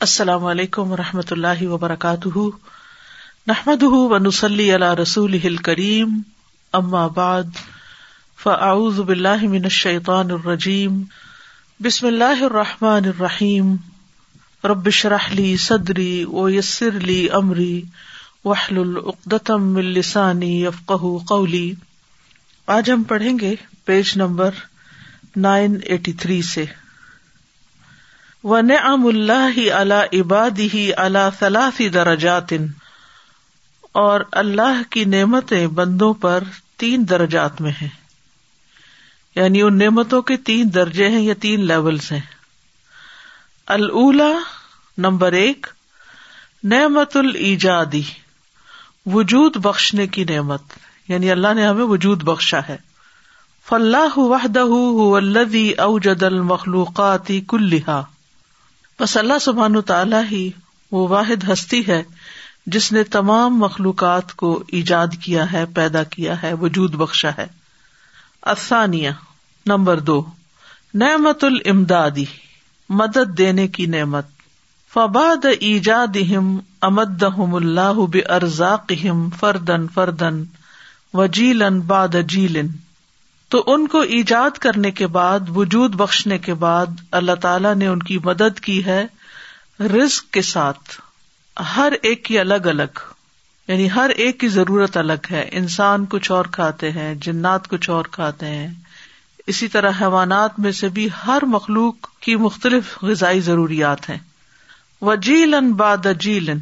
السلام علیکم و رحمۃ اللہ وبرکاتہ۔ نحمد و نسلی اللہ رسول کریم ام آباد فعز بلّہ من الشيطان الرجیم۔ بسم اللہ الرحمٰن الرحیم۔ ربش رحلی صدری و یسر علی عمری وحل العقدم السانی یفق قولی۔ آج ہم پڑھیں گے page number nine eighty three سے۔ و نعم اللہ اللہ عباد ہی اللہ ثلاثی درجات اور اللہ کی نعمتیں بندوں پر تین درجات میں ہیں۔ یعنی ان نعمتوں کے تین درجے ہیں یا تین لیولس ہیں۔ الا نمبر ایک نعمت الجادی وجود بخشنے کی نعمت۔ یعنی اللہ نے ہمیں وجود بخشا ہے۔ فلاح وحدہ الذی اوجد المخلوقات کلحا بس اللہ سبحان تعالیٰ ہی وہ واحد ہستی ہے جس نے تمام مخلوقات کو ایجاد کیا ہے، پیدا کیا ہے، وجود بخشا ہے۔ افسانیہ نمبر دو۔ نعمت الامدادی مدد دینے کی نعمت۔ فباد ایجاد امد اللہ برزاق فردن فردن وجیلن باد جیلن تو ان کو ایجاد کرنے کے بعد، وجود بخشنے کے بعد اللہ تعالی نے ان کی مدد کی ہے رزق کے ساتھ۔ ہر ایک کی الگ الگ یعنی ہر ایک کی ضرورت الگ ہے۔ انسان کچھ اور کھاتے ہیں، جنات کچھ اور کھاتے ہیں۔ اسی طرح حیوانات میں سے بھی ہر مخلوق کی مختلف غذائی ضروریات ہیں۔ وجیلن باد جیلن،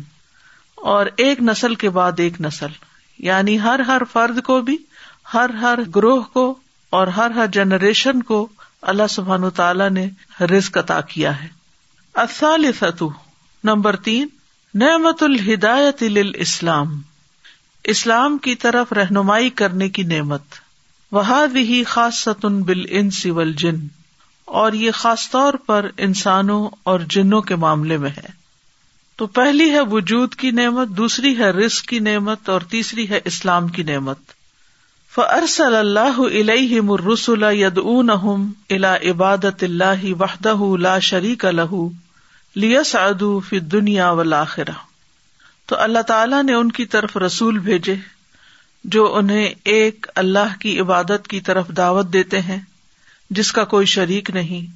اور ایک نسل کے بعد ایک نسل۔ یعنی ہر ہر فرد کو بھی، ہر ہر گروہ کو اور ہر ہر جنریشن کو اللہ سبحان تعالیٰ نے رزق عطا کیا ہے۔ نمبر تین، نعمت الہدایت اسلام اسلام کی طرف رہنمائی کرنے کی نعمت۔ وہ بھی خاص ستن بل ان سول جن اور یہ خاص طور پر انسانوں اور جنوں کے معاملے میں ہے۔ تو پہلی ہے وجود کی نعمت، دوسری ہے رسک کی نعمت، اور تیسری ہے اسلام کی نعمت۔ فرصل اللہ علیہ مرسول ید اون الا عبادت اللہ وحدہ لا شریک الح لیس ادو فی دنیا ولاخرا تو اللہ تعالی نے ان کی طرف رسول بھیجے جو انہیں ایک اللہ کی عبادت کی طرف دعوت دیتے ہیں، جس کا کوئی شریک نہیں،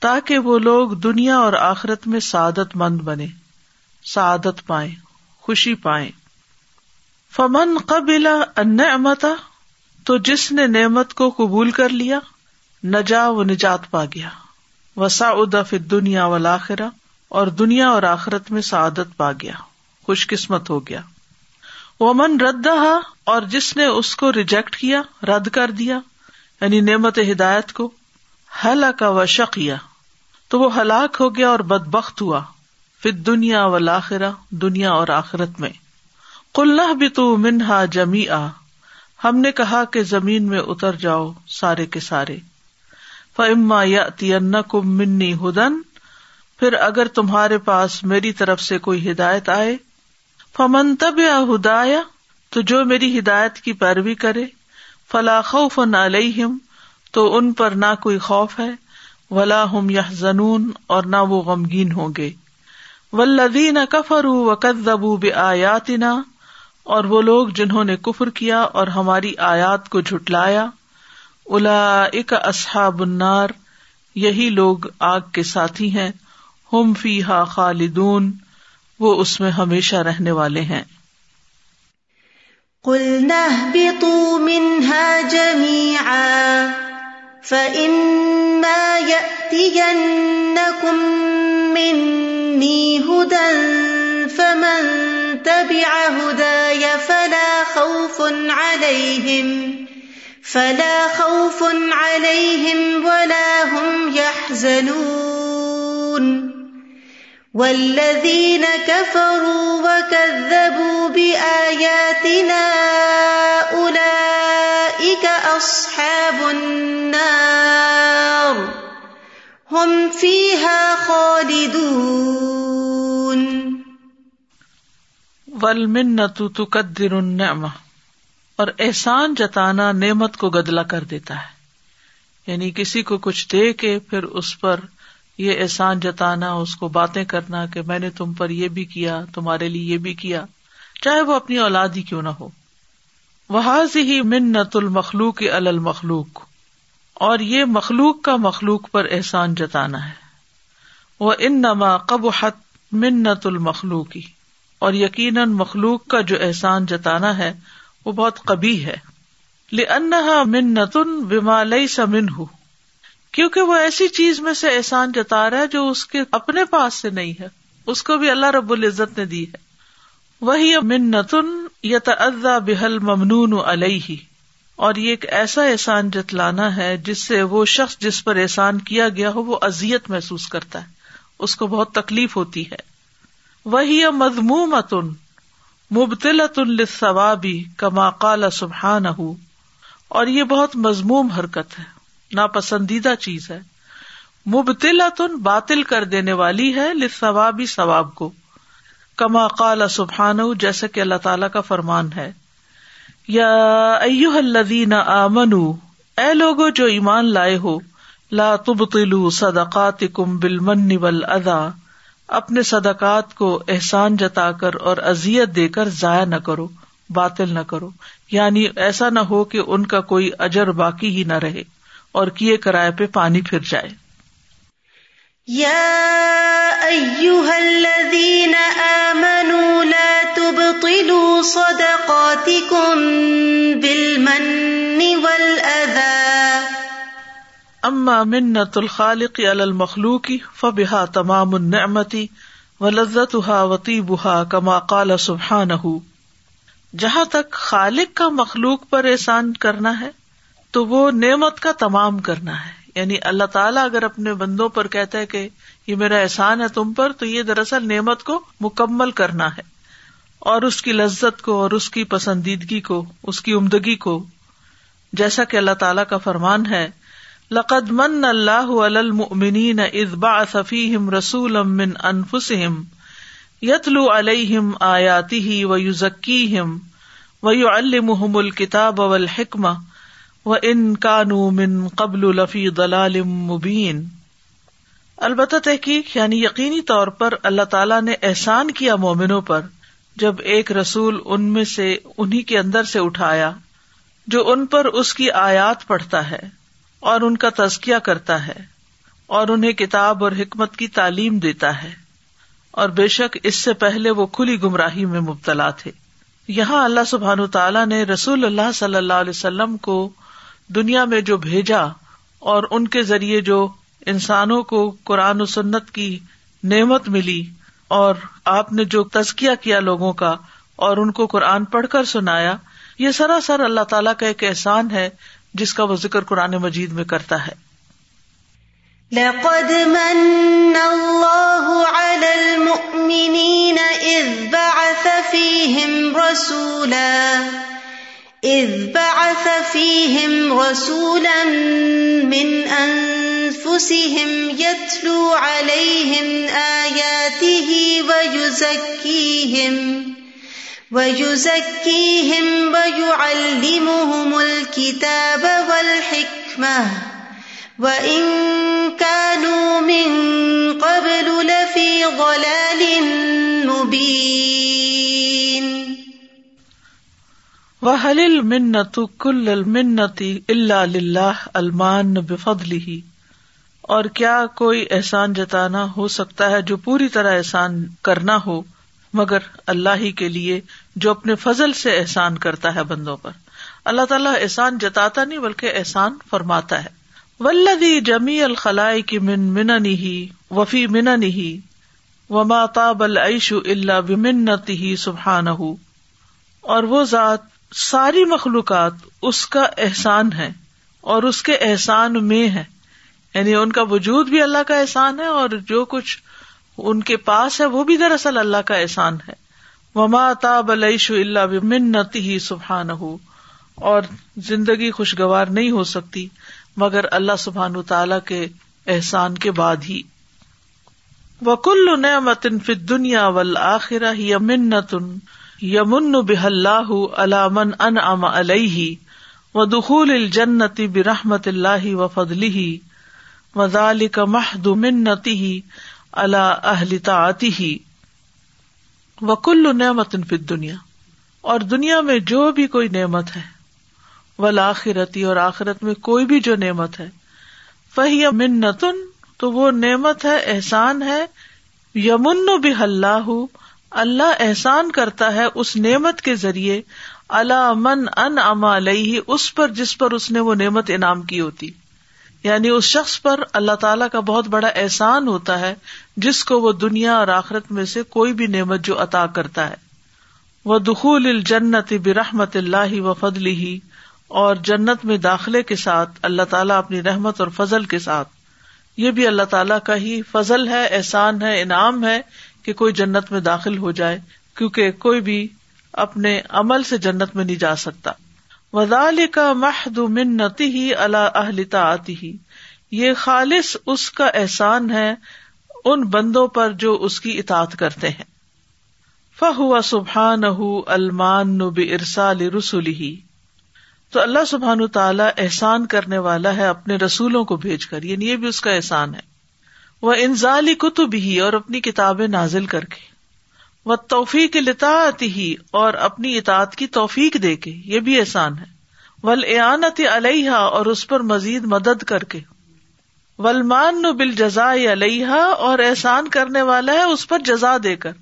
تاکہ وہ لوگ دنیا اور آخرت میں سعادت مند بنے سعادت پائے خوشی پائے فمن قبل ان امتا تو جس نے نعمت کو قبول کر لیا نجا و نجات پا گیا۔ وسا ادف دنیا ولاخرا اور دنیا اور آخرت میں سعادت پا گیا۔ خوش قسمت ہو گیا۔ وہ من رد اور جس نے اس کو ریجیکٹ کیا، رد کر دیا یعنی نعمت ہدایت کو حل کا و شکیا تو وہ ہلاک ہو گیا اور بد بخت ہوا۔ پھر دنیا و لاخرا دنیا اور آخرت میں۔ کلّہ بھی تو منہا جمی آ ہم نے کہا کہ زمین میں اتر جاؤ سارے کے سارے۔ فما یا کم منی ہدن پھر اگر تمہارے پاس میری طرف سے کوئی ہدایت آئے، فمن تب یا ہدایا تو جو میری ہدایت کی پیروی کرے، فلا خوف علیہم تو ان پر نہ کوئی خوف ہے، ولا ہم یا زنون اور نہ وہ غمگین ہوں گے۔ ولدین کفر و کدبو بآیاتنا اور وہ لوگ جنہوں نے کفر کیا اور ہماری آیات کو جھٹلایا الا اک اصحاب النار، یہی لوگ آگ کے ساتھی ہیں، ہم فی ہا خالدون، وہ اس میں ہمیشہ رہنے والے ہیں۔ فمن تبع هداي فلا خوف عليهم فلا خوف عليهم ولا هم يحزنون والذين كفروا وكذبوا بآياتنا أولئك أصحاب النار هم فيها خالدون ول من تو قدر اور احسان جتانا نعمت کو گدلا کر دیتا ہے۔ یعنی کسی کو کچھ دے کے پھر اس پر یہ احسان جتانا، اس کو باتیں کرنا کہ میں نے تم پر یہ بھی کیا، تمہارے لیے یہ بھی کیا۔ چاہے وہ اپنی اولاد ہی کیوں نہ ہو۔ وہ ہی منت المخلوق المخلوق۔ اور یہ مخلوق کا مخلوق پر احسان جتانا ہے۔ وہ ان نما قب حت منت المخلوقی اور یقیناً مخلوق کا جو احسان جتانا ہے، وہ بہت کبھی ہے۔ لنحا منت بمالئی سمن ہوں کیونکہ وہ ایسی چیز میں سے احسان جتا رہا ہے جو اس کے اپنے پاس سے نہیں ہے۔ اس کو بھی اللہ رب العزت نے دی ہے۔ وہی منتن یا تزا بحل ممنون علیہ اور یہ ایک ایسا احسان جتلانا ہے جس سے وہ شخص جس پر احسان کیا گیا ہو، وہ ازیت محسوس کرتا ہے۔ اس کو بہت تکلیف ہوتی ہے۔ وہی مضموم اتن مبتلت الثوابی کما قال سبحان اور یہ بہت مضموم حرکت ہے، ناپسندیدہ چیز ہے۔ مبتلا باطل کر دینے والی ہے لثوابی ثواب کو۔ کما قال سبحان جیسے کہ اللہ تعالی کا فرمان ہے۔ یا ایو الذین آمنو، اے لوگو جو ایمان لائے ہو، لا تبطلوا صدقاتکم بالمن والاذا اپنے صدقات کو احسان جتا کر اور ازیت دے کر ضائع نہ کرو، باطل نہ کرو۔ یعنی ایسا نہ ہو کہ ان کا کوئی اجر باقی ہی نہ رہے اور کیے کرائے پہ پانی پھر جائے۔ یا اما منت الخالق علی المخلوق فبها تمام النعمت ولذتها وطیبها کما قال سبحانہ جہاں تک خالق کا مخلوق پر احسان کرنا ہے، تو وہ نعمت کا تمام کرنا ہے۔ یعنی اللہ تعالیٰ اگر اپنے بندوں پر کہتا ہے کہ یہ میرا احسان ہے تم پر، تو یہ دراصل نعمت کو مکمل کرنا ہے۔ اور اس کی لذت کو اور اس کی پسندیدگی کو، اس کی عمدگی کو، جیسا کہ اللہ تعالیٰ کا فرمان ہے لقد من اللہ المؤمنین ازبا صفیم رسول من انفسم یتلو علیہم آیاتی و یو الکتاب والحکمہ وہ ان کانو من قبل لفی دلال مبین۔ البتہ تحقیق یعنی یقینی طور پر اللہ تعالیٰ نے احسان کیا مومنوں پر جب ایک رسول ان میں سے انہیں کے اندر سے اٹھایا جو ان پر اس کی آیات پڑھتا ہے۔ اور ان کا تزکیہ کرتا ہے اور انہیں کتاب اور حکمت کی تعلیم دیتا ہے اور بے شک اس سے پہلے وہ کھلی گمراہی میں مبتلا تھے۔ یہاں اللہ سبحان تعالیٰ نے رسول اللہ صلی اللہ علیہ وسلم کو دنیا میں جو بھیجا اور ان کے ذریعے جو انسانوں کو قرآن و سنت کی نعمت ملی اور آپ نے جو تزکیہ کیا لوگوں کا اور ان کو قرآن پڑھ کر سنایا، یہ سراسر اللہ تعالیٰ کا ایک احسان ہے جس کا وہ ذکر قرآن مجید میں کرتا ہے۔ لقد من الله على المؤمنين إذ بعث فيهم رسولا إذ بعث فيهم رسولا من أنفسهم يتلو عليهم آياته ويزكيهم ويزكيهم ويعلمهم الكتاب والحكمة وإن كانوا من قبل لفي ضلال مبين حل منت کل المنتی اللہ المان بفضلی ہی اور کیا کوئی احسان جتانا ہو سکتا ہے جو پوری طرح احسان کرنا ہو مگر اللہ ہی کے لیے جو اپنے فضل سے احسان کرتا ہے بندوں پر۔ اللہ تعالیٰ احسان جتاتا نہیں بلکہ احسان فرماتا ہے۔ ولدی جمی الخلائی کی من من ہی وفی من ہی و ماتاب العیش اللہ بمنتی ہی سبحان اور وہ ذات ساری مخلوقات اس کا احسان ہے اور اس کے احسان میں ہے۔ یعنی ان کا وجود بھی اللہ کا احسان ہے اور جو کچھ ان کے پاس ہے، وہ بھی دراصل اللہ کا احسان ہے۔ وما تاب علیش اللہ منت ہی سبحان ہو اور زندگی خوشگوار نہیں ہو سکتی، مگر اللہ سبحان تعالی کے احسان کے بعد ہی۔ وکل نعمت فی دنیا ول آخرا ہی یمن بح اللہ علامن ان ام علیہ و دخول الجنتی برحمت اللہ و فضلی وزال کا محد منتی اللہ اہلتا آتی ہی وکل نعمت فی دنیا اور دنیا میں جو بھی کوئی نعمت ہے ولاخرتی اور آخرت میں کوئی بھی جو نعمت ہے، فہی منتن تو وہ نعمت ہے، احسان ہے، یمن بھی اللہ اللہ احسان کرتا ہے اس نعمت کے ذریعے اللہ من ان اما لئی اس پر جس پر اس نے وہ نعمت انعام کی ہوتی۔ یعنی اس شخص پر اللہ تعالیٰ کا بہت بڑا احسان ہوتا ہے، جس کو وہ دنیا اور آخرت میں سے کوئی بھی نعمت جو عطا کرتا ہے۔ وہ دخول الجنت برحمت اللہ و فضلی ہی اور جنت میں داخلے کے ساتھ اللہ تعالیٰ اپنی رحمت اور فضل کے ساتھ۔ یہ بھی اللہ تعالیٰ کا ہی فضل ہے، احسان ہے، انعام ہے کہ کوئی جنت میں داخل ہو جائے، کیونکہ کوئی بھی اپنے عمل سے جنت میں نہیں جا سکتا۔ وزال کا محد منتی ہی اللہ اہلتا آتی ہی یہ خالص اس کا احسان ہے ان بندوں پر جو اس کی اطاعت کرتے ہیں۔ فہو سبحان المان نب ارسال رسول ہی تو اللہ سبحان تعالیٰ احسان کرنے والا ہے اپنے رسولوں کو بھیج کر یعنی یہ بھی اس کا احسان ہے۔ وہ انزالی کتب ہی اور اپنی کتابیں نازل کر کے۔ وہ توفیق لتا ہی اور اپنی اطاعت کی توفیق دے کے، یہ بھی احسان ہے۔ ول اعانت علیہ اور اس پر مزید مدد کر کے۔ ولمان بل جزا علیہ اور احسان کرنے والا ہے اس پر جزا دے کر۔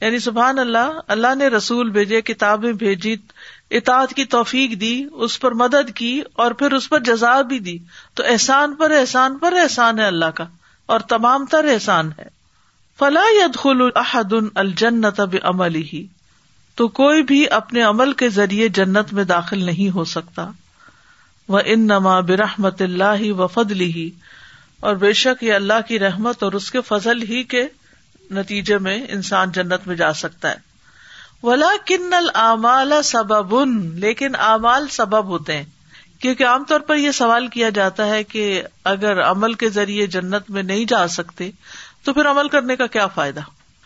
یعنی سبحان اللہ اللہ نے رسول بھیجے، کتابیں بھیجی، اطاعت کی توفیق دی، اس پر مدد کی اور پھر اس پر جزا بھی دی۔ تو احسان پر احسان پر احسان ہے اللہ کا اور تمام تر احسان ہے۔ فلاح يدخل احد الجنت عمل ہی تو کوئی بھی اپنے عمل کے ذریعے جنت میں داخل نہیں ہو سکتا۔ وہ ان نما برحمت اللہ و فضل ہی اور بے شک یہ اللہ کی رحمت اور اس کے فضل ہی کے نتیجے میں انسان جنت میں جا سکتا ہے۔ ولا کن المال سبب۔ لیکن اعمال سبب ہوتے ہیں۔ کیونکہ عام طور پر یہ سوال کیا جاتا ہے کہ اگر عمل کے ذریعے جنت میں نہیں جا سکتے تو پھر عمل کرنے کا کیا فائدہ؟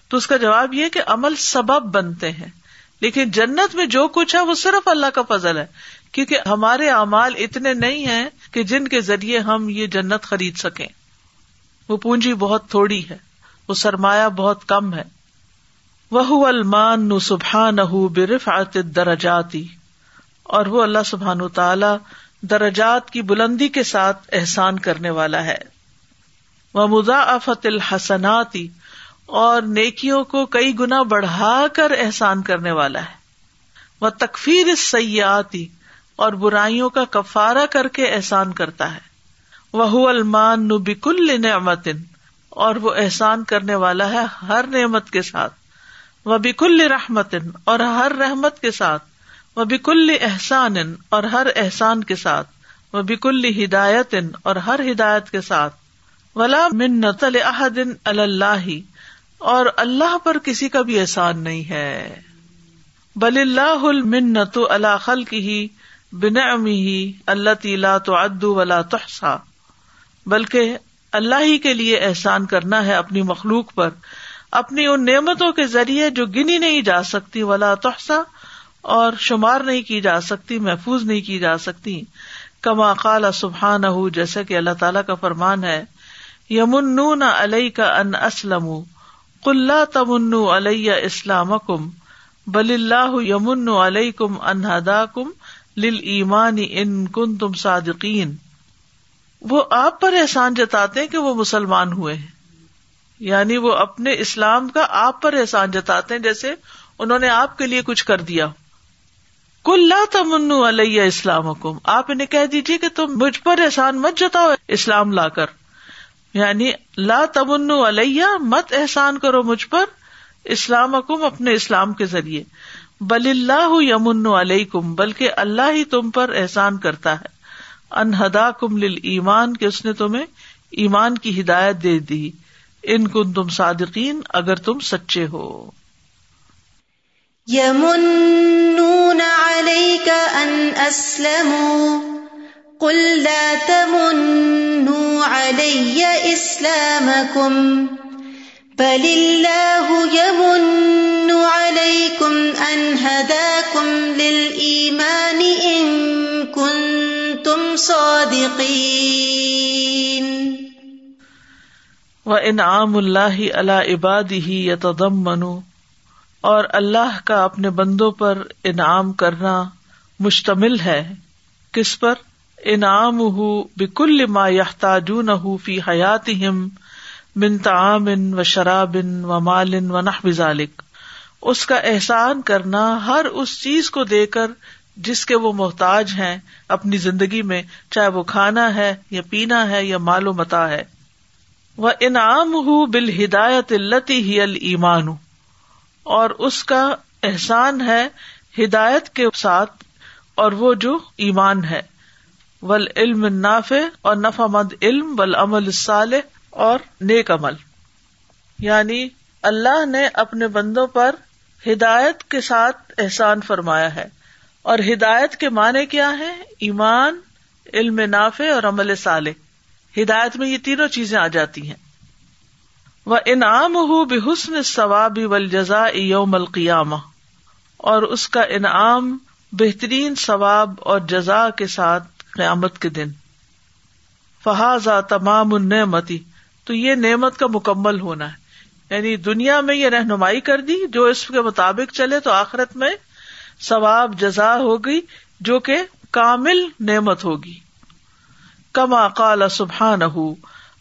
تو اس کا جواب یہ کہ عمل سبب بنتے ہیں۔ لیکن جنت میں جو کچھ ہے وہ صرف اللہ کا فضل ہے۔ کیونکہ ہمارے اعمال اتنے نہیں ہیں کہ جن کے ذریعے ہم یہ جنت خرید سکیں۔ وہ پونجی بہت تھوڑی ہے۔ وہ سرمایہ بہت کم ہے۔ وہ المان نو سبحان برف درجاتی اور وہ اللہ سبحان تعالی درجات کی بلندی کے ساتھ احسان کرنے والا ہے۔ وہ مضاعفت الحسناتی اور نیکیوں کو کئی گنا بڑھا کر احسان کرنے والا ہے۔ وہ تکفیر سیاتی اور برائیوں کا کفارا کر کے احسان کرتا ہے۔ وہ المان نبیکل نعمتن اور وہ احسان کرنے والا ہے ہر نعمت کے ساتھ۔ وہ بکل رحمتن اور ہر رحمت کے ساتھ۔ وہ بکل احسان، اور ہر احسان کے ساتھ۔ وہ بکل ہدایت، اور ہر ہدایت کے ساتھ۔ ولا منت الحدن اللہ، اور اللہ پر کسی کا بھی احسان نہیں ہے۔ بل اللہ المنت اللہ خل کی ہی بن ہی اللہ تیلا تو ادو ولا تحسا بلکہ اللہ ہی کے لیے احسان کرنا ہے اپنی مخلوق پر، اپنی ان نعمتوں کے ذریعے جو گنی نہیں جا سکتی، ولا تحسا اور شمار نہیں کی جا سکتی، محفوظ نہیں کی جا سکتی۔ کما قال سبحان جیسا کہ اللہ تعالیٰ کا فرمان ہے یمن علیہ کا ان اسلم کل تمن علیہ اسلام کم بل اللہ یمن علیہ کم انہدا کم لل ایمان ان کن تم صادقین۔ وہ آپ پر احسان جتاتے کہ وہ مسلمان ہوئے ہیں۔ یعنی وہ اپنے اسلام کا آپ پر احسان جتاتے ہیں، جیسے انہوں نے آپ کے لیے کچھ کر دیا۔ کل تمن علیہ اسلام حکم آپ انہیں کہہ دیجیے کہ تم مجھ پر احسان مت جتاؤ اسلام لا کر۔ یعنی لا تمن علیہ، مت احسان کرو مجھ پر اسلام حکم اپنے اسلام کے ذریعے۔ بل اللہ یمن علیہ کم بلکہ اللہ ہی تم پر احسان کرتا ہے۔ انہدا کم لل ایمان کے اس نے تمہیں ایمان کی ہدایت دے دی۔ ان کن تم صادقین، اگر تم سچے ہو۔ يمنون عليك أن أسلموا قل لا تمنوا علي إسلامكم، بل الله يمن عليكم أن هداكم للإيمان إن كنتم صادقين. و انعام اللہ اللہ عباد اور اللہ کا اپنے بندوں پر انعام کرنا مشتمل ہے، کس پر؟ انعام ہُ بکل ما یحتاجون فی حیات من تعام و شراب و مال و نحو اس کا احسان کرنا ہر اس چیز کو دے کر جس کے وہ محتاج ہیں اپنی زندگی میں، چاہے وہ کھانا ہے یا پینا ہے یا مال و متا ہے۔ وہ انعام ہُ بال ہدایت التی ہی المان اور اس کا احسان ہے ہدایت کے ساتھ اور وہ جو ایمان ہے۔ ول علم ناف اور نفا مند علم ول عمل صالح اور نیک عمل۔ یعنی اللہ نے اپنے بندوں پر ہدایت کے ساتھ احسان فرمایا ہے۔ اور ہدایت کے معنی کیا ہے ایمان، علم نافع اور عمل صالح۔ ہدایت میں یہ تینوں چیزیں آ جاتی ہیں۔ وہ انعام ہو بحسن ثواب جزا یوم القیامہ اور اس کا انعام بہترین ثواب اور جزا کے ساتھ قیامت کے دن۔ فہذا تمام النعمتی تو یہ نعمت کا مکمل ہونا ہے۔ یعنی دنیا میں یہ رہنمائی کر دی، جو اس کے مطابق چلے تو آخرت میں ثواب، جزا ہوگی جو کہ کامل نعمت ہوگی۔ کما قال سبحان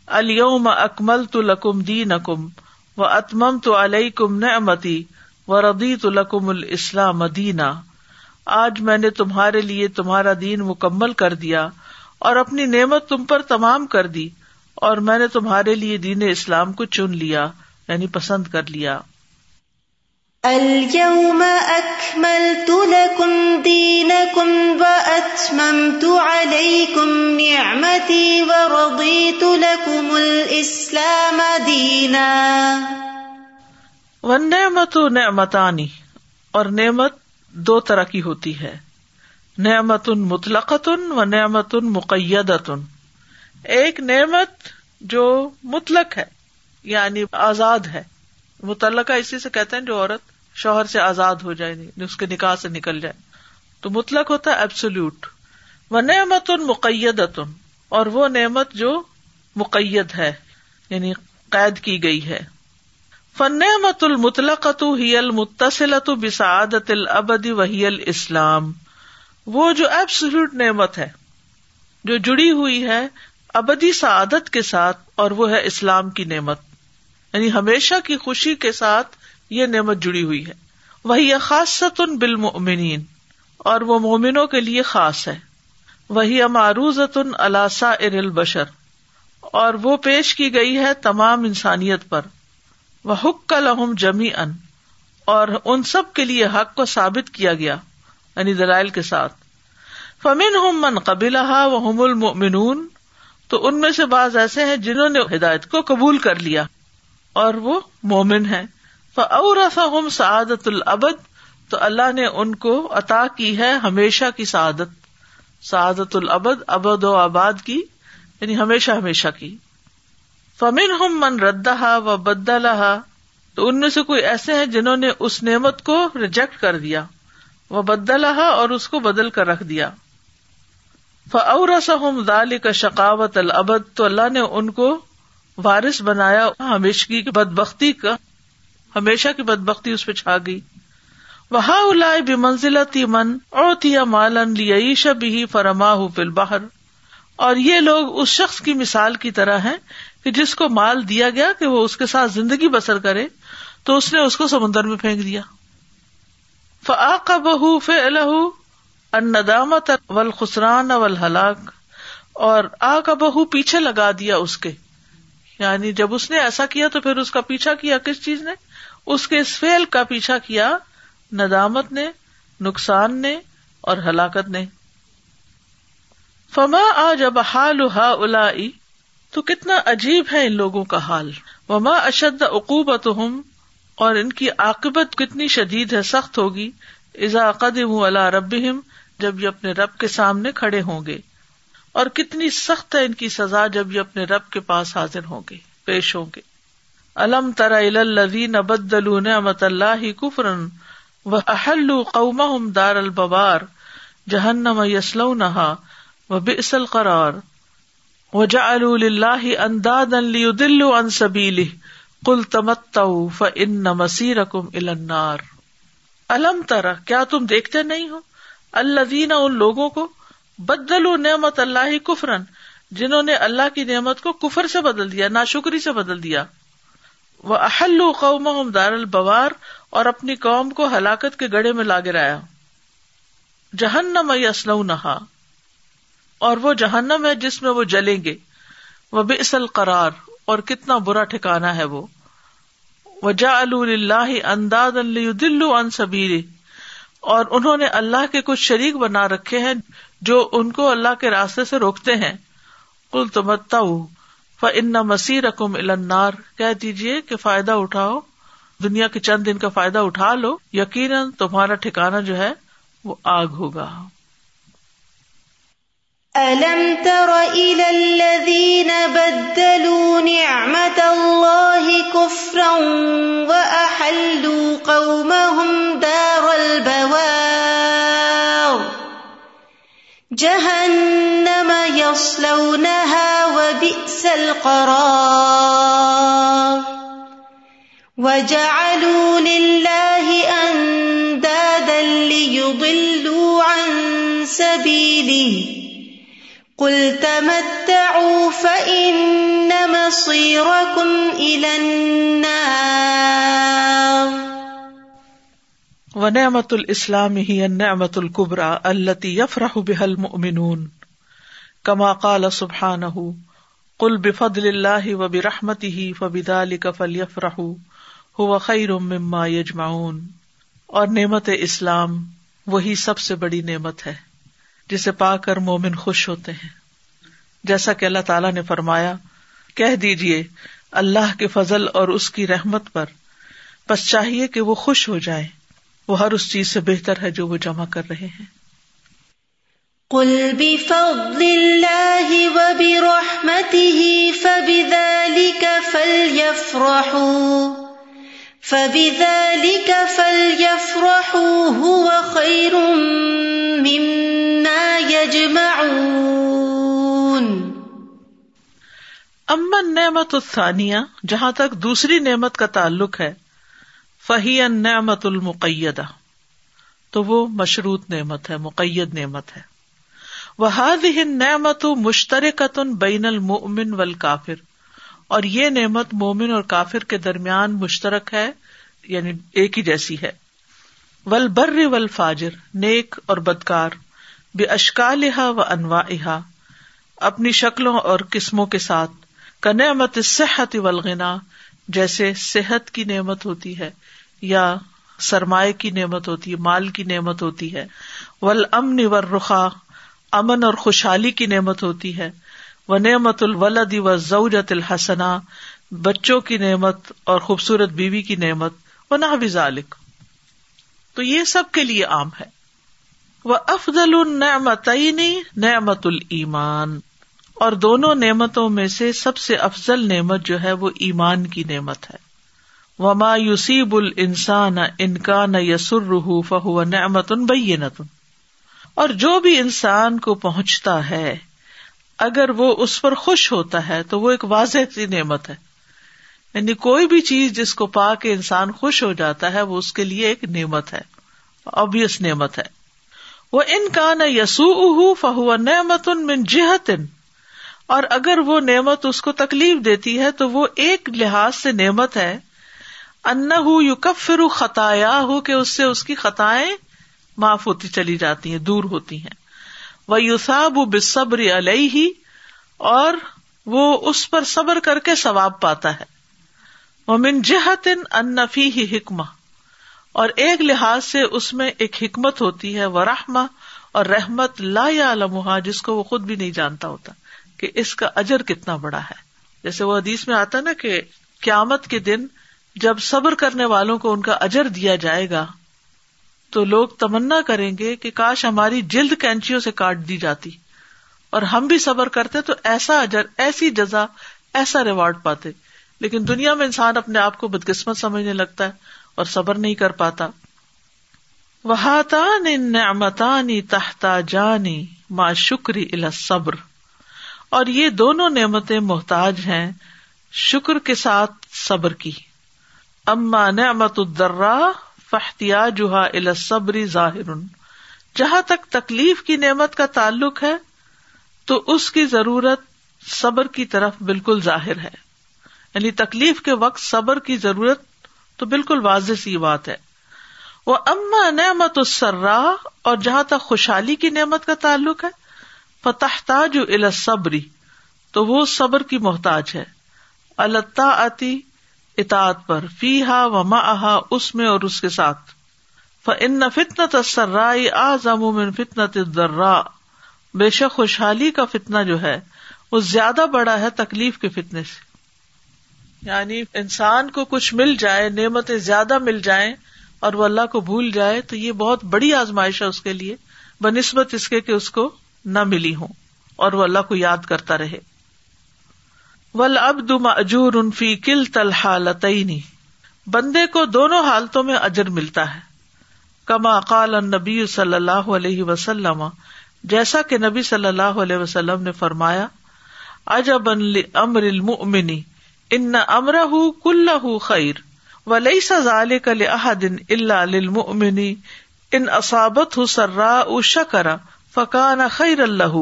الوم اکمل تو لکم دین اکم و اتمم تو علیہ کم نعمتی و ردی تو لکم الاسلام دینا۔ آج میں نے تمہارے لیے تمہارا دین مکمل کر دیا اور اپنی نعمت تم پر تمام کر دی اور میں نے تمہارے لیے دین اسلام کو چن لیا یعنی پسند کر لیا۔ اليوم اکملت لکم دینکم و اتممت علیکم نعمتی و رضیت لکم الاسلام دینا والنعمت نعمتانی اور نعمت دو طرح کی ہوتی ہے۔ نعمت مطلقت و نعمت مقیدت ایک نعمت جو مطلق ہے یعنی آزاد ہے۔ متعلقہ اسی سے کہتے ہیں جو عورت شوہر سے آزاد ہو جائے یعنی اس کے نکاح سے نکل جائے۔ تو مطلق ہوتا ہے ایبسولوٹ وہ نعمت ان مقیدت اور وہ نعمت جو مقید ہے یعنی قید کی گئی ہے۔ فن مت المطلقت ہی المتصلت بسعادت العبدی وحی الاسلام وہ جو ایبسلوٹ نعمت ہے، جو جڑی ہوئی ہے ابدی سعادت کے ساتھ، اور وہ ہے اسلام کی نعمت۔ یعنی ہمیشہ کی خوشی کے ساتھ یہ نعمت جڑی ہوئی ہے۔ وہی خاص بالمؤمنین اور وہ مومنوں کے لیے خاص ہے۔ وہی اماروزت الاسا ارل بشر اور وہ پیش کی گئی ہے تمام انسانیت پر۔ وہ حق کا لہم جمی ان اور ان سب کے لیے حق کو ثابت کیا گیا یعنی دلائل کے ساتھ۔ فمن ہم من قبل وہ ہم المنون تو ان میں سے بعض ایسے ہیں جنہوں نے ہدایت کو قبول کر لیا، اور وہ مومن ہے فورم سعادت العبد تو اللہ نے ان کو عطا کی ہے ہمیشہ کی سعادت۔ سعادت العبد ابد و آباد کی یعنی ہمیشہ ہمیشہ کی۔ فمن ہم من ردا و بدلا تو ان میں سے کوئی ایسے ہیں جنہوں نے اس نعمت کو ریجیکٹ کر دیا وہ بدلا اور اس کو بدل کر رکھ دیا۔ فورسم دال کا شکاوت العبد تو اللہ نے ان کو وارث بنایا، ہمیشگی کی بد بختی کا، ہمیشہ کی بد بختی اس پہ چھا گئی۔ وہاں الاائے بھی منزلت من اور مالن بھی فرما فل باہر اور یہ لوگ اس شخص کی مثال کی طرح ہے کہ جس کو مال دیا گیا کہ وہ اس کے ساتھ زندگی بسر کرے، تو اس نے اس کو سمندر میں پھینک دیا۔ فا کا بہ فلح ان ندامت ول خسران اول ہلاک اور آ کا بہو پیچھے لگا دیا اس کے۔ یعنی جب اس نے ایسا کیا تو پھر اس کا پیچھا کیا کس چیز نے؟ اس کے اس فیل کا پیچھا کیا ندامت نے، نقصان نے اور ہلاکت نے۔ فما آ جب حال ہا الا تو کتنا عجیب ہے ان لوگوں کا حال۔ وما اشد عقوبت اور ان کی عاقبت کتنی شدید ہے، سخت ہوگی۔ ازا قدم اللہ رب جب یہ اپنے رب کے سامنے کھڑے ہوں گے۔ اور کتنی سخت ہے ان کی سزا جب یہ اپنے رب کے پاس حاضر ہوں گے، پیش ہوں گے۔ الم ترا الدین ابدل نعمت اللہ کفرن و اہل قوم دار البار جہنم یسلو نہا و بسل قرار وجا اللہ انداد دل ان سبیلی کل تمت ان مسیر کم النار. الم ترا کیا تم دیکھتے نہیں ہو؟ اللہ ان لوگوں کو بدل نعمت اللہ کفرن جنہوں نے اللہ کی نعمت کو کفر سے بدل دیا نا شکری سے بدل دیا. وہ اہل قوم دار البوار، اور اپنی قوم کو ہلاکت کے گڑے میں لا گرایا. جہنم اسلو نہا اور وہ جہنم ہے جس میں وہ جلیں گے۔ وہ بے اصل قرار اور کتنا برا ٹھکانا ہے وہ۔ وجا اللہ انداز دلو ان سبیر اور انہوں نے اللہ کے کچھ شریک بنا رکھے ہیں جو ان کو اللہ کے راستے سے روکتے ہیں۔ کل تمتا ان مسیر رقم النار۔ کہہ دیجیے کہ فائدہ اٹھاؤ۔ دنیا کے چند دن کا فائدہ اٹھا لو۔ یقیناً تمہارا ٹھکانا جو ہے وہ آگ ہوگا۔ الم تر الى الذين بدلوا نعمت الله كفرا واحلوا قومهم دار البوار جهنم يصلونها وبئس القرار وجعلوا لله اندادا ليضلوا عن سبيله قل تمتعوا فإن مصيركم إلى النار. ونعمة الإسلام هي النعمة الكبرى التي يفرح بها المؤمنون. كما قال سبحانه، قل بفضل الله وبرحمته فبذلك فليفرحوا، هو خير مما يجمعون۔ اور نعمت اسلام وہی سب سے بڑی نعمت ہے۔ جسے پا کر مومن خوش ہوتے ہیں۔ جیسا کہ اللہ تعالیٰ نے فرمایا، کہہ دیجیے اللہ کے فضل اور اس کی رحمت پر۔ بس چاہیے کہ وہ خوش ہو جائے۔ وہ ہر اس چیز سے بہتر ہے جو وہ جمع کر رہے ہیں۔ قل بفضل اللہ وبرحمته فبذلك فليفرحوا۔ فبذلك فليفرحوا هو خير مما يجمعون۔ امن نعمت الثانیہ، جہاں تک دوسری نعمت کا تعلق ہے، فہی نعمت المقیدہ۔ تو وہ مشروط نعمت ہے، مقید نعمت ہے۔ وہ نعمت مشترکت بین المؤمن والکافر۔ اور یہ نعمت مومن اور کافر کے درمیان مشترک ہے یعنی ایک ہی جیسی ہے۔ ول بر ول فاجر نیک اور بدکار۔ بے اشکال و انوا اپنی شکلوں اور قسموں کے ساتھ کا نعمت صحت ولغنا جیسے صحت کی نعمت ہوتی ہے، یا سرمایہ کی نعمت ہوتی ہے، مال کی نعمت ہوتی ہے ول امن ور رخا امن اور خوشحالی کی نعمت ہوتی ہے و نعمت الولد و زوجت الحسنا بچوں کی نعمت اور خوبصورت بیوی کی نعمت و نہ ذالک تو یہ سب کے لیے عام ہے۔ وہ افضل النعمت نعمت المان اور دونوں نعمتوں میں سے سب سے افضل نعمت جو ہے وہ ایمان کی نعمت ہے۔ وما یوسیب ال انسان انکان یسر فہو نعمت ان بینت اور جو بھی انسان کو پہنچتا ہے، اگر وہ اس پر خوش ہوتا ہے تو وہ ایک واضح سی نعمت ہے۔ یعنی کوئی بھی چیز جس کو پا کے انسان خوش ہو جاتا ہے، وہ اس کے لیے ایک نعمت ہے ابیس نعمت ہے۔ وہ ان کا نہ یسو فہو نعمت ان من جہت اور اگر وہ نعمت اس کو تکلیف دیتی ہے تو وہ ایک لحاظ سے نعمت ہے۔ ان یو کفر خطایا ہو کہ اس سے اس کی خطائیں معاف ہوتی چلی جاتی ہیں، دور ہوتی ہیں۔ وہ یوساب بصبر علیہ اور وہ اس پر صبر کر کے ثواب پاتا ہے۔ وہ من جہت ان نفی ہی حکم اور ایک لحاظ سے اس میں ایک حکمت ہوتی ہے وہ رحما اور رحمت لا یا جس کو وہ خود بھی نہیں جانتا ہوتا، کہ اس کا اجر کتنا بڑا ہے۔ جیسے وہ حدیث میں آتا نا کہ قیامت کے دن جب صبر کرنے والوں کو ان کا اجر دیا جائے گا، تو لوگ تمنا کریں گے کہ کاش ہماری جلد کینچیوں سے کاٹ دی جاتی۔ اور ہم بھی صبر کرتے تو ایسا اجر، ایسی جزا، ایسا ریوارڈ پاتے۔ لیکن دنیا میں انسان اپنے آپ کو بدقسمت سمجھنے لگتا ہے۔ اور صبر نہیں کر پاتا۔ وہ نعمتانی تحتا جانی ماں شکری صبر اور یہ دونوں نعمتیں محتاج ہیں شکر کے ساتھ صبر کی۔ اما نعمت الدرا فحتیا جہا الصبری ظاہر جہاں تک تکلیف کی نعمت کا تعلق ہے، تو اس کی ضرورت صبر کی طرف بالکل ظاہر ہے۔ یعنی تکلیف کے وقت صبر کی ضرورت تو بالکل واضح سی بات ہے۔ وہ اما نعمت السرا اور جہاں تک خوشحالی کی نعمت کا تعلق ہے فتح تاج صبری تو وہ صبر کی محتاج ہے۔ اللہ اطاعت پر۔ فی ہا و ما اس میں اور اس کے ساتھ۔ ان فتنت سرائی آزم فتنت درا بے شک خوشحالی کا فتنا جو ہے، وہ زیادہ بڑا ہے تکلیف کے فتنے سے۔ یعنی انسان کو کچھ مل جائے، نعمتیں زیادہ مل جائیں اور وہ اللہ کو بھول جائے، تو یہ بہت بڑی آزمائش ہے اس کے لیے بہ نسبت اس کے کہ اس کو نہ ملی ہوں اور وہ اللہ کو یاد کرتا رہے۔ ول اب اجور انفی کل تلحالتنی بندے کو دونوں حالتوں میں اجر ملتا ہے۔ کما قال نبی صلی اللہ علیہ وسلم۔ جیسا کہ نبی صلی اللہ علیہ وسلم نے فرمایا اجب امر المنی ان امرہ کل خیر و لئی سزال کل احدن اللہ للمؤمنی ان اصابت ہُ سرا او شکرا فقان خیر اللہ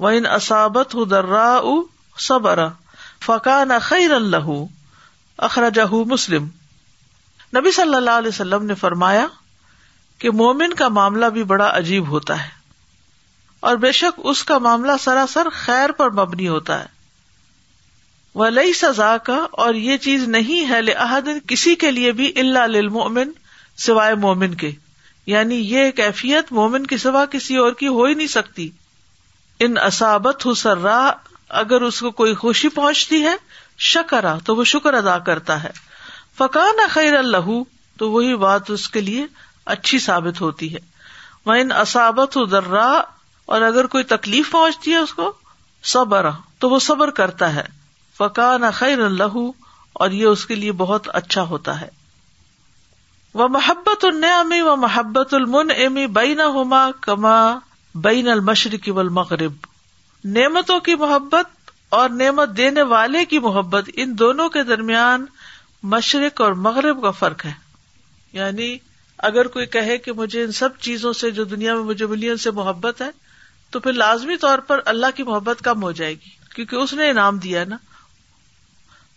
و ان اصابت ہُ درا او صبر فقان خیر اللہ اخرجہ مسلم نبی صلی اللہ علیہ وسلم نے فرمایا کہ مومن کا معاملہ بھی بڑا عجیب ہوتا ہے اور بے شک اس کا معاملہ سراسر خیر پر مبنی ہوتا ہے وہ لئی سزا کا اور یہ چیز نہیں ہے لہدن کسی کے لیے بھی اللہ للمؤمن، سوائے مومن کے۔ یعنی یہ کیفیت مومن کی سوا کسی اور کی ہو ہی نہیں سکتی۔ ان اصابت حسرا اگر اس کو کوئی خوشی پہنچتی ہے، شکرا، تو وہ شکر ادا کرتا ہے۔ فقان خیر اللہ تو وہی بات اس کے لیے اچھی ثابت ہوتی ہے۔ وہ ان اصابت درا اور اگر کوئی تکلیف پہنچتی ہے اس کو، صبر، تو وہ صبر کرتا ہے۔ فقان خیر اللہ اور یہ اس کے لیے بہت اچھا ہوتا ہے۔ وہ محبت النعمی و محبت المن امی بین ہوما کما بین المشرق والمغرب۔ نعمتوں کی محبت اور نعمت دینے والے کی محبت ان دونوں کے درمیان مشرق اور مغرب کا فرق ہے۔ یعنی اگر کوئی کہے کہ مجھے ان سب چیزوں سے جو دنیا میں مجھے ملی ان سے محبت ہے، تو پھر لازمی طور پر اللہ کی محبت کم ہو جائے گی، کیونکہ اس نے انعام دیا نا۔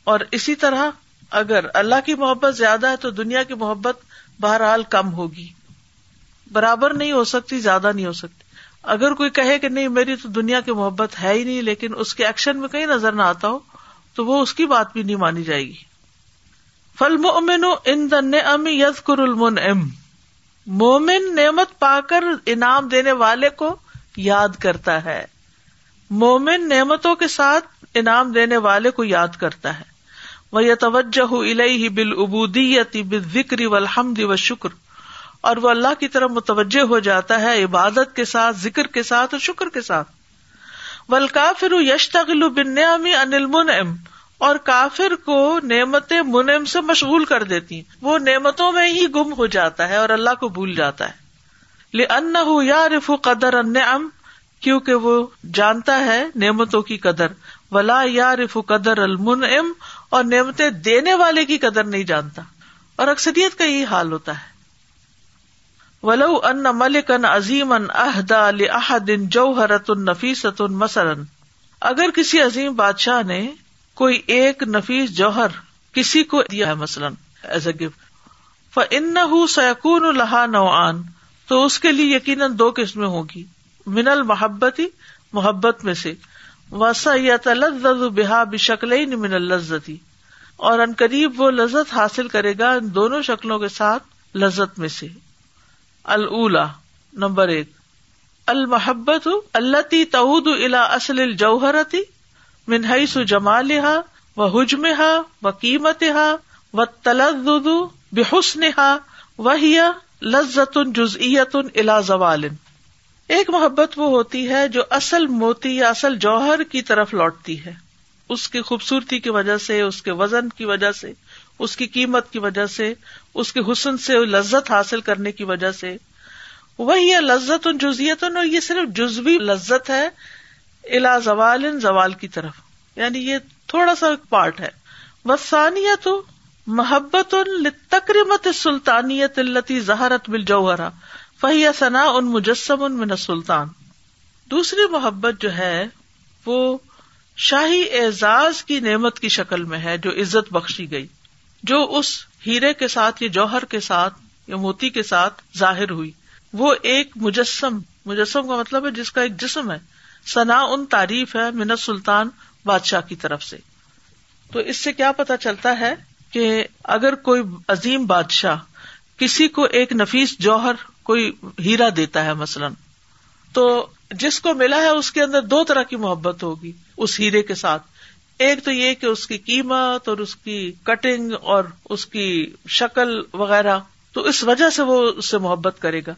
اور اسی طرح اگر اللہ کی محبت زیادہ ہے تو دنیا کی محبت بہرحال کم ہوگی۔ برابر نہیں ہو سکتی، زیادہ نہیں ہو سکتی۔ اگر کوئی کہے کہ نہیں، میری تو دنیا کی محبت ہے ہی نہیں، لیکن اس کے ایکشن میں کہیں نظر نہ آتا ہو، تو وہ اس کی بات بھی نہیں مانی جائے گی۔ فل مومن ان دن ام یز کر ام مومن نعمت پا کر انعام دینے والے کو یاد کرتا ہے۔ مومن نعمتوں کے ساتھ انعام دینے والے کو یاد کرتا ہے۔ وہ یہ توجہ الہی بال ابودیتی بال ذکری و الحمد و شکر اور وہ اللہ کی طرف متوجہ ہو جاتا ہے عبادت کے ساتھ، ذکر کے ساتھ اور شکر کے ساتھ۔ ول کافر یشتغل بن انل من اور کافر کو نعمت منم سے مشغول کر دیتی وہ نعمتوں میں ہی گم ہو جاتا ہے اور اللہ کو بھول جاتا ہے۔ ان یا قدر ان کیونکہ وہ جانتا ہے نعمتوں کی قدر۔ ولا یا قدر المن ام اور نعمتیں دینے والے کی قدر نہیں جانتا اور اکثریت کا یہی حال ہوتا ہے۔ ولو ان ملک ان عظیم ان جوہرت النفیست مثلاً۔ اگر کسی عظیم بادشاہ نے کوئی ایک نفیس جوہر کسی کو دیا ہے مثلاً ایز اے گفٹ ان سیکون الحا نوعان، تو اس کے لیے یقیناً دو قسمیں ہوگی من المحبت محبت میں سے۔ وسا یا تلز بحا بشکل من الزتی اور ان قریب وہ لذت حاصل کرے گا ان دونوں شکلوں کے ساتھ لذت میں سے۔ اللہ نمبر ایک۔ المحبت اللہ تعود الا اصل الجوہرتی منہئی جمال ہا و حجم ہا و قیمت ہا و تلد بحسن ہا وہ لذت جزئیت الا زوال۔ ایک محبت وہ ہوتی ہے جو اصل موتی یا اصل جوہر کی طرف لوٹتی ہے۔ اس کی خوبصورتی کی وجہ سے، اس کے وزن کی وجہ سے، اس کی قیمت کی وجہ سے، اس کے حسن سے لذت حاصل کرنے کی وجہ سے۔ وہی لذت ان جزیت اور یہ صرف جزوی لذت ہے الا زوال زوال کی طرف۔ یعنی یہ تھوڑا سا پارٹ ہے۔ وسانیہ تو محبت تکریمت سلطانیت التی زہرت بل جوہرا فہیا ثنا ان مجسم ان من سلطان دوسری محبت جو ہے، وہ شاہی اعزاز کی نعمت کی شکل میں ہے، جو عزت بخشی گئی، جو اس ہیرے کے ساتھ یا جوہر کے ساتھ یا موتی کے ساتھ ظاہر ہوئی۔ وہ ایک مجسم مجسم کا مطلب ہے جس کا ایک جسم ہے۔ ثنا ان تعریف ہے منت سلطان بادشاہ کی طرف سے۔ تو اس سے کیا پتا چلتا ہے کہ اگر کوئی عظیم بادشاہ کسی کو ایک نفیس جوہر کوئی ہیرا دیتا ہے مثلاً، تو جس کو ملا ہے اس کے اندر دو طرح کی محبت ہوگی، اس ہیرے کے ساتھ۔ ایک تو یہ کہ اس کی قیمت اور اس کی کٹنگ اور اس کی شکل وغیرہ، تو اس وجہ سے وہ اس سے محبت کرے گا۔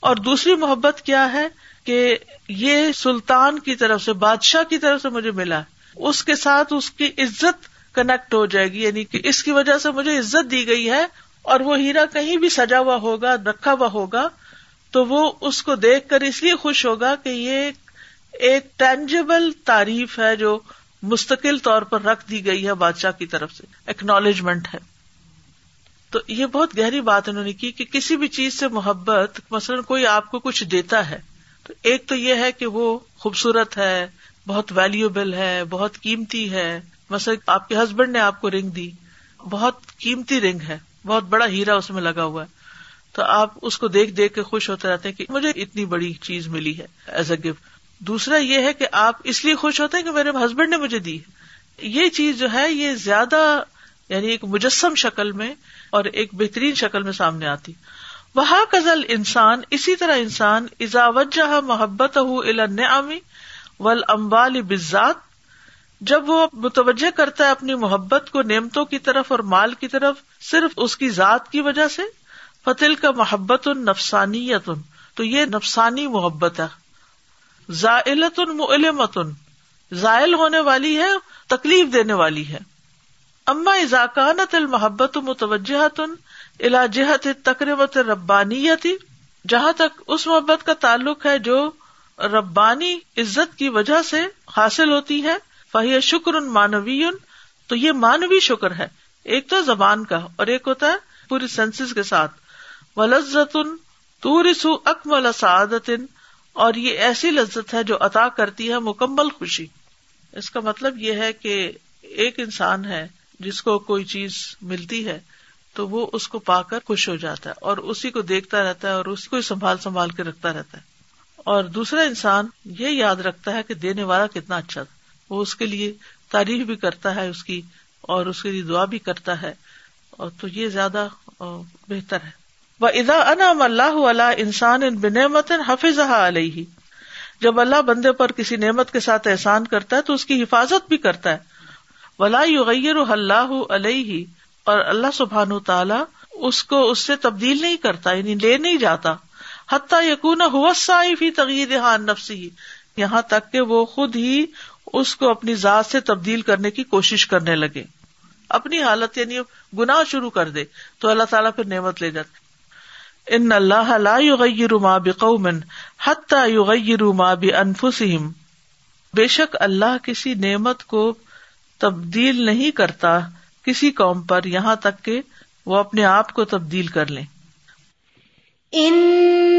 اور دوسری محبت کیا ہے کہ یہ سلطان کی طرف سے، بادشاہ کی طرف سے مجھے ملا۔ اس کے ساتھ اس کی عزت کنیکٹ ہو جائے گی یعنی کہ اس کی وجہ سے مجھے عزت دی گئی ہے اور وہ ہیرا کہیں بھی سجا ہوا ہوگا، رکھا ہوا ہوگا، تو وہ اس کو دیکھ کر اس لیے خوش ہوگا کہ یہ ایک ٹینجیبل تعریف ہے جو مستقل طور پر رکھ دی گئی ہے بادشاہ کی طرف سے اکنالجمنٹ ہے۔ تو یہ بہت گہری بات انہوں نے کی کہ کسی بھی چیز سے محبت، مثلاً کوئی آپ کو کچھ دیتا ہے، تو ایک تو یہ ہے کہ وہ خوبصورت ہے، بہت ویلوبل ہے، بہت قیمتی ہے۔ مثلا آپ کے ہسبینڈ نے آپ کو رنگ دی، بہت قیمتی رنگ ہے۔ بہت بڑا ہیرا اس میں لگا ہوا ہے۔ تو آپ اس کو دیکھ دیکھ کے خوش ہوتے رہتے ہیں کہ مجھے اتنی بڑی چیز ملی ہے ایز اے گفٹ دوسرا یہ ہے کہ آپ اس لیے خوش ہوتے ہیں کہ میرے ہسبینڈ نے مجھے دی یہ چیز جو ہے، یہ زیادہ یعنی ایک مجسم شکل میں اور ایک بہترین شکل میں سامنے آتی۔ وہ کزل انسان، اسی طرح انسان ازاوجہ محبت ہُ ول امبال بزاد جب وہ متوجہ کرتا ہے اپنی محبت کو نعمتوں کی طرف اور مال کی طرف، صرف اس کی ذات کی وجہ سے فتل کا محبت ان نفسانیت تو یہ نفسانی محبت ہے۔ زائلت ان زائل ہونے والی ہے، تکلیف دینے والی ہے۔ اما ازاکانت المحبت متوجہ تن الا جہت تقریبت ربانی جہاں تک اس محبت کا تعلق ہے جو ربانی عزت کی وجہ سے حاصل ہوتی ہے فہی شکر ان مانوی تو یہ مانوی شکر ہے۔ ایک تو زبان کا اور ایک ہوتا ہے پوری سینس کے ساتھ۔ و لذت تورسو اکمل سعادت اور یہ ایسی لذت ہے جو عطا کرتی ہے مکمل خوشی۔ اس کا مطلب یہ ہے کہ ایک انسان ہے جس کو کوئی چیز ملتی ہے، تو وہ اس کو پا کر خوش ہو جاتا ہے اور اسی کو دیکھتا رہتا ہے اور اس کو سنبھال سنبھال کے رکھتا رہتا ہے۔ اور دوسرا انسان یہ یاد رکھتا ہے کہ دینے والا کتنا اچھا تھا۔ وہ اس کے لیے تعریف بھی کرتا ہے اس کی اور اس کے لیے دعا بھی کرتا ہے اور تو یہ زیادہ بہتر ہے۔ وہ ادا انم اللہ علیہ انسان ان بنعمت حفظ علیہ جب اللہ بندے پر کسی نعمت کے ساتھ احسان کرتا ہے تو اس کی حفاظت بھی کرتا ہے۔ ولا یغیر اللہ علیہ اور اللہ سبحان تعالی اس کو اس سے تبدیل نہیں کرتا یعنی لے نہیں جاتا۔ حتیٰ یقون ہوا فی تغیر نفسی یہاں تک کہ وہ خود ہی اس کو اپنی ذات سے تبدیل کرنے کی کوشش کرنے لگے۔ اپنی حالت یعنی گناہ شروع کر دے تو اللہ تعالیٰ پھر نعمت لے جاتے ان اللہ لا یغیر ما بقوم حتی یغیر ما بانفسهم بے شک اللہ کسی نعمت کو تبدیل نہیں کرتا کسی قوم پر یہاں تک کہ وہ اپنے آپ کو تبدیل کر لیں ان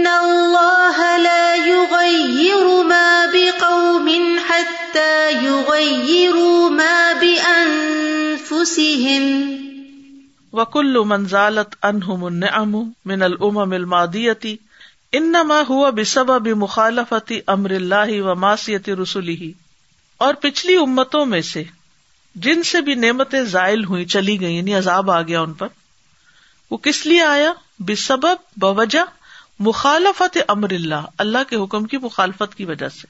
ان اللہ لا یغیر ما بقوم حتی یغیر ما بانفسهم وکل منزالت انہم النعم من الامم المادیتی انما ہوا بسبب مخالفت امر اللہ و معصیت رسولی اور پچھلی امتوں میں سے جن سے بھی نعمتیں زائل ہوئی چلی گئی یعنی عذاب آ گیا ان پر، وہ کس لیے آیا؟ بسبب، بوجہ مخالفت امر اللہ اللہ کے حکم کی مخالفت کی وجہ سے۔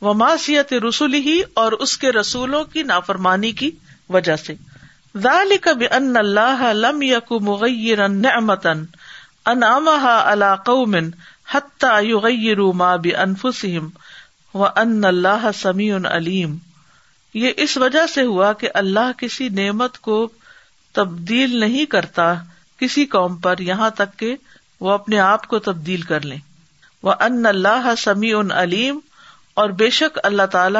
وہ معصیت رسول ہی اور اس کے رسولوں کی نافرمانی کی وجہ سے۔ ذلك بان الله لم يكن مغيرا نعمه انعمها على قوم حتى يغيروا ما بانفسهم وان الله سميع عليم یہ اس وجہ سے ہوا کہ اللہ کسی نعمت کو تبدیل نہیں کرتا، کسی قوم پر یہاں تک کہ وہ اپنے آپ کو تبدیل کر لیں۔ وہ ان اللہ سمیع علیم اور بے شک اللہ تعالی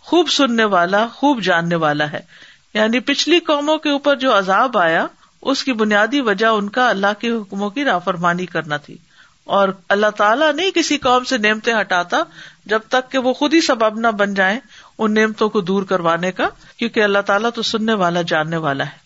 خوب سننے والا، خوب جاننے والا ہے۔ یعنی پچھلی قوموں کے اوپر جو عذاب آیا، اس کی بنیادی وجہ ان کا اللہ کے حکموں کی رافرمانی کرنا تھی۔ اور اللہ تعالیٰ نہیں کسی قوم سے نعمتیں ہٹاتا جب تک کہ وہ خود ہی سبب نہ بن جائیں ان نعمتوں کو دور کروانے کا، کیونکہ اللہ تعالیٰ تو سننے والا، جاننے والا ہے۔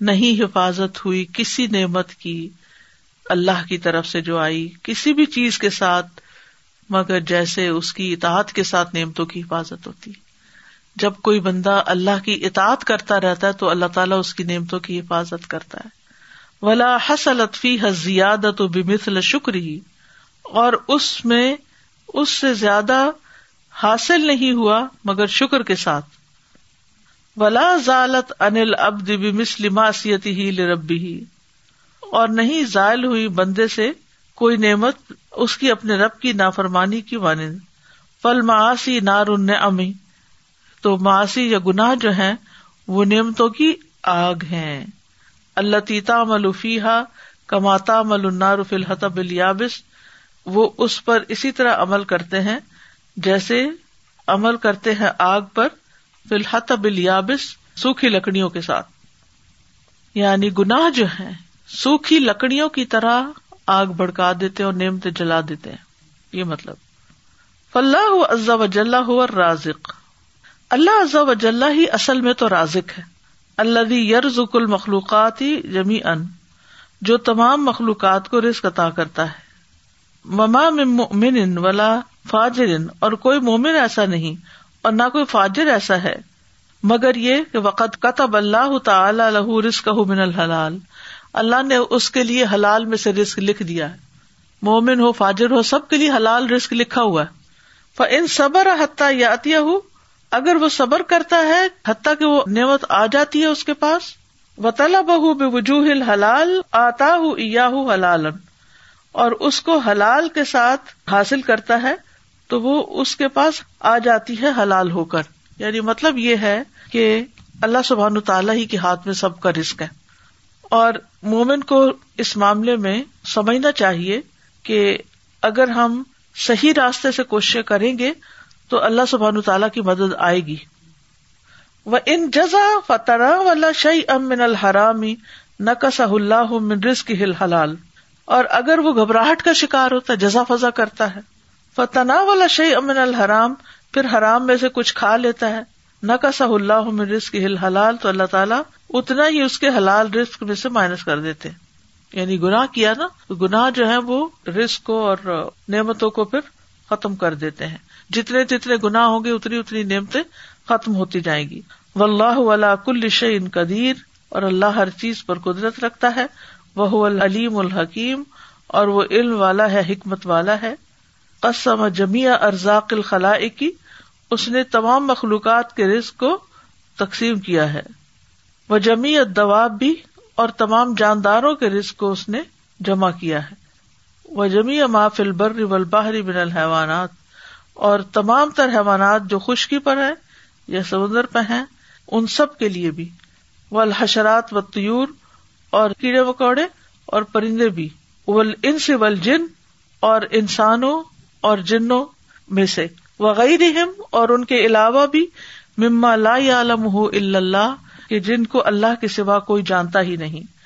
نہیں حفاظت ہوئی، کسی نعمت کی اللہ کی طرف سے جو آئی، کسی بھی چیز کے ساتھ، مگر جیسے اس کی اطاعت کے ساتھ نعمتوں کی حفاظت ہوتی۔ جب کوئی بندہ اللہ کی اطاعت کرتا رہتا ہے، تو اللہ تعالیٰ اس کی نعمتوں کی حفاظت کرتا ہے۔ ولا حسلت فی حزیادت و بمثل شکری اور اس میں اس سے زیادہ حاصل نہیں ہوا، مگر شکر کے ساتھ۔ ولا ضالت انل ابد بمسلماسیتی ہی لربی ہی اور نہیں ضائل ہوئی بندے سے کوئی نعمت اس کی اپنے رب کی نافرمانی کی مانند فل معاشی نار ان امی تو معاشی یا گناہ جو ہے وہ نعمتوں کی آگ ہے اللہ تیتا ملوفیحا کماتا مل النار الیابس۔ وہ اس پر اسی طرح عمل کرتے ہیں، جیسے عمل کرتے ہیں آگ پر فی الحطب الیابس، سوکھی لکڑیوں کے ساتھ۔ یعنی گناہ جو ہے سوکھی لکڑیوں کی طرح آگ بڑکا دیتے اور نعمت جلا دیتے ہیں۔ یہ مطلب۔ فلاح عزا وجل ہو رازق اللہ عزا وجل ہی اصل میں تو رازق ہے۔ اللہ یرز کل مخلوقات ہی جمی ان جو تمام مخلوقات کو رزق عطا کرتا ہے۔ مما مومن ولا فاجر۔ اور کوئی مومن ایسا نہیں۔ اور نہ کوئی فاجر ایسا ہے۔ مگر یہ کہ وقت قطب اللہ تعالی لہو رسک من الحلال۔ اللہ نے اس کے لیے حلال میں سے رسک لکھ دیا ہے۔ مومن ہو، فاجر ہو، سب کے لیے حلال رسک لکھا ہوا ہے۔ ان صبر حتیٰ یا عطیہ ہو اگر وہ صبر کرتا ہے، حتیٰ کہ وہ نعمت آ جاتی ہے اس کے پاس۔ و طلب بہ بے وجوہ حلال آتا ہوں حلال اور اس کو حلال کے ساتھ حاصل کرتا ہے۔ تو وہ اس کے پاس آ جاتی ہے حلال ہو کر۔ یعنی مطلب یہ ہے کہ اللہ سبحان تعالیٰ ہی کے ہاتھ میں سب کا رسک ہے۔ اور مومن کو اس معاملے میں سمجھنا چاہیے کہ اگر ہم صحیح راستے سے کوششیں کریں گے تو اللہ سبحان تعالیٰ کی مدد آئے گی۔ وہ ان جزا فتح والا شعی امن الحرامی نقص اللہ من رزق ہل حلال اور اگر وہ گھبراہٹ کا شکار ہوتا جزا فضا کرتا ہے فتنا والا شعی امن الحرام، پھر حرام میں سے کچھ کھا لیتا ہے۔ نہ کسا اللہ من رزق ہل حلال تو اللہ تعالیٰ اتنا ہی اس کے حلال رسک میں سے مائنس کر دیتے۔ یعنی گناہ کیا نا گناہ جو ہے وہ رسک کو اور نعمتوں کو پھر ختم کر دیتے ہیں۔ جتنے جتنے گناہ ہوں گے، اتنی اتنی نعمتیں ختم ہوتی جائیں گی۔ و اللہ ولا کل شعین قدیر، اور اللہ ہر چیز پر قدرت رکھتا ہے۔ وہ العلیم الحکیم، اور وہ علم والا ہے، حکمت والا ہے۔ قسم جمیا ارزاق الخلا کی اس نے تمام مخلوقات کے رزق کو تقسیم کیا ہے۔ وہ جمی دواب بھی اور تمام جانداروں کے رزق کو اس نے جمع کیا ہے۔ وہ جمی محفل بر باہری بن الحوانات اور تمام تر حیوانات جو خشکی پر ہے یا سمندر پہ ہیں، ان سب کے لیے بھی۔ وہ الحشرات و تیور اور کیڑے مکوڑے اور پرندے بھی۔ ان سے ول جن اور انسانوں اور جنوں میں سے وغیرہ اور ان کے علاوہ بھی، مما لا عالم ہو اللہ، کہ جن کو اللہ کے سوا کوئی جانتا ہی نہیں۔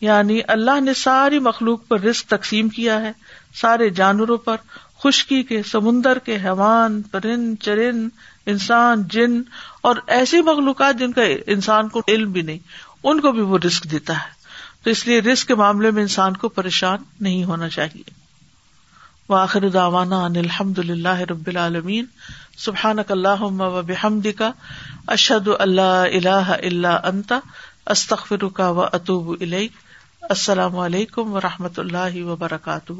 یعنی اللہ نے ساری مخلوق پر رسک تقسیم کیا ہے، سارے جانوروں پر، خشکی کے، سمندر کے، حیوان، پرند، چرند، انسان، جن، اور ایسی مخلوقات جن کا انسان کو علم بھی نہیں، ان کو بھی وہ رسک دیتا ہے۔ تو اس لیے رسک کے معاملے میں انسان کو پریشان نہیں ہونا چاہیے۔ وآخر داوانا ان الحمد للہ رب العالمین. سبحان اللہ و بحمد کا اشد اللہ الہ اللہ انتا استخر کا و اطوب السلام علیکم و رحمۃ اللہ وبرکاتہ.